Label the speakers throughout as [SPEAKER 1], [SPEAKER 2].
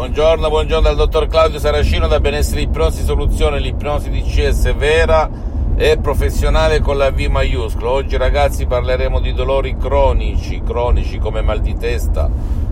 [SPEAKER 1] Buongiorno, buongiorno dal dottor Claudio Saracino da Benessere Ipnosi Soluzione, l'ipnosi di CS vera e professionale con la V maiuscola. Oggi ragazzi parleremo di dolori cronici, cronici come mal di testa,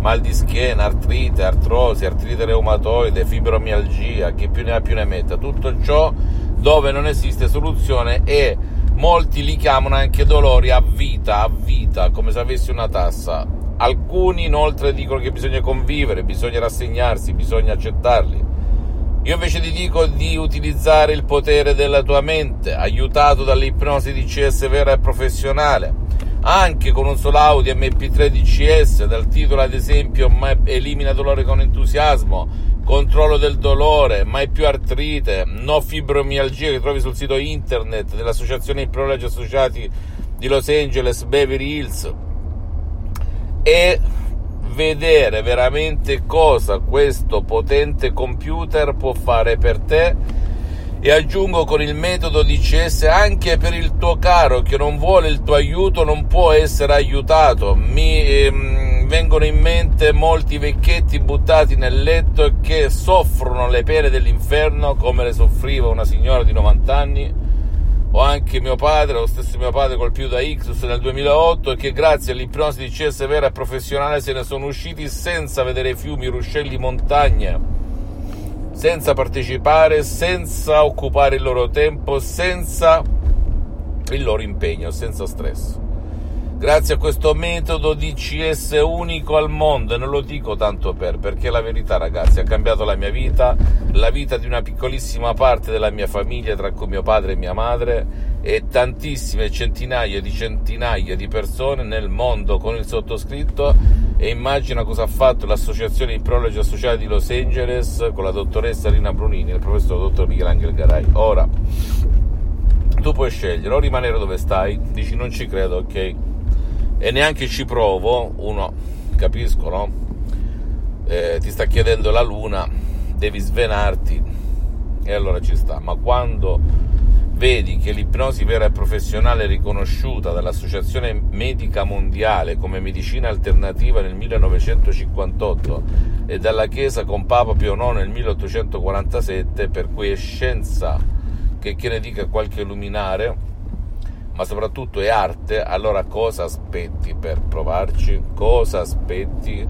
[SPEAKER 1] mal di schiena, artrite, artrosi, artrite reumatoide, fibromialgia, chi più ne ha più ne metta, tutto ciò dove non esiste soluzione e molti li chiamano anche dolori a vita, a vita, come se avessi una tassa Alcuni inoltre dicono che bisogna convivere, bisogna rassegnarsi, bisogna accettarli. Io invece ti dico di utilizzare il potere della tua mente, aiutato dall'ipnosi di CS vera e professionale, anche con un solo audio MP3 DCS, dal titolo ad esempio Elimina dolore con entusiasmo, controllo del dolore, mai più artrite, no fibromialgia che trovi sul sito internet dell'Associazione Ipnologi Associati di Los Angeles, Beverly Hills e vedere veramente cosa questo potente computer può fare per te. E aggiungo con il metodo DCS anche per il tuo caro che non vuole il tuo aiuto non può essere aiutato. Mi ehm, vengono in mente molti vecchietti buttati nel letto che soffrono le pene dell'inferno come le soffriva una signora di 90 anni o anche mio padre, lo stesso mio padre colpito da Ixus nel 2008 e che grazie all'ipnosi di CS vera e professionale se ne sono usciti senza vedere fiumi, ruscelli, montagne, senza partecipare, senza occupare il loro tempo, senza il loro impegno, senza stress. Grazie a questo metodo DCS unico al mondo, e non lo dico tanto per, perché la verità ragazzi ha cambiato la mia vita, la vita di una piccolissima parte della mia famiglia, tra cui mio padre e mia madre, e tantissime centinaia di centinaia di persone nel mondo con il sottoscritto e immagina cosa ha fatto l'associazione Iprologi Associati di Los Angeles con la dottoressa Rina Brunini e il professor dottor Michelangelo Garai. Ora, tu puoi scegliere o rimanere dove stai, dici non ci credo, ok? E neanche ci provo, uno capisco, no? Eh, ti sta chiedendo la luna, devi svenarti e allora ci sta, ma quando vedi che l'ipnosi vera e professionale riconosciuta dall'Associazione Medica Mondiale come medicina alternativa nel 1958 e dalla Chiesa con Papa Pio IX nel 1847, per cui è scienza che, che ne dica qualche luminare, ma soprattutto è arte, allora cosa aspetti per provarci? Cosa aspetti?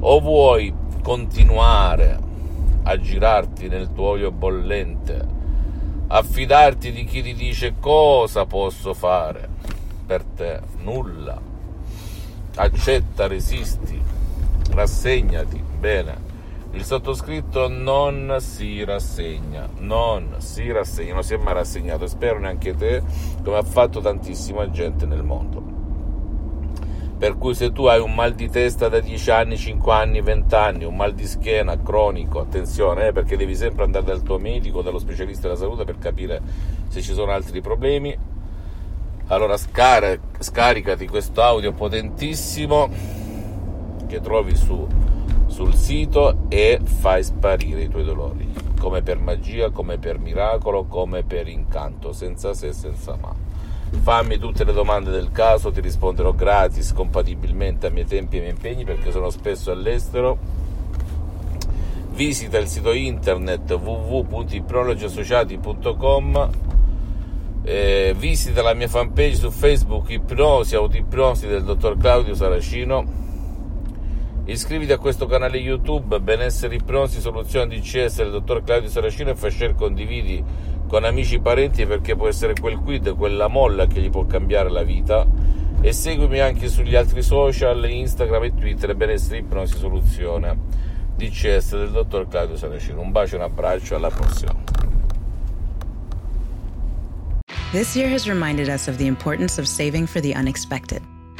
[SPEAKER 1] O vuoi continuare a girarti nel tuo olio bollente, affidarti di chi ti dice cosa posso fare per te? Nulla. Accetta, resisti, rassegnati, bene il sottoscritto non si rassegna, non si rassegna, non si è mai rassegnato e spero neanche te, come ha fatto tantissima gente nel mondo. Per cui se tu hai un mal di testa da 10 anni, 5 anni, 20 anni, un mal di schiena cronico, attenzione, eh, perché devi sempre andare dal tuo medico, dallo specialista della salute per capire se ci sono altri problemi. Allora scar- scaricati questo audio potentissimo che trovi su sul sito e fai sparire i tuoi dolori, come per magia, come per miracolo, come per incanto, senza se e senza ma. Fammi tutte le domande del caso, ti risponderò gratis, compatibilmente ai miei tempi e ai miei impegni perché sono spesso all'estero. Visita il sito internet www.ipnologiassociati.com eh, visita la mia fanpage su Facebook Ipnosi Autoipnosi del dottor Claudio Saracino Iscriviti a questo canale YouTube Benessere Ipnosi Soluzione DCS del dottor Claudio Saracino e fai share condividi con amici e parenti perché può essere quel quid, quella molla che gli può cambiare la vita e seguimi anche sugli altri social, Instagram e Twitter Benessere Ipnosi Soluzione DCS del dottor Claudio Saracino. Un bacio e un abbraccio, alla prossima.
[SPEAKER 2] This year has reminded us of the importance of saving for the unexpected.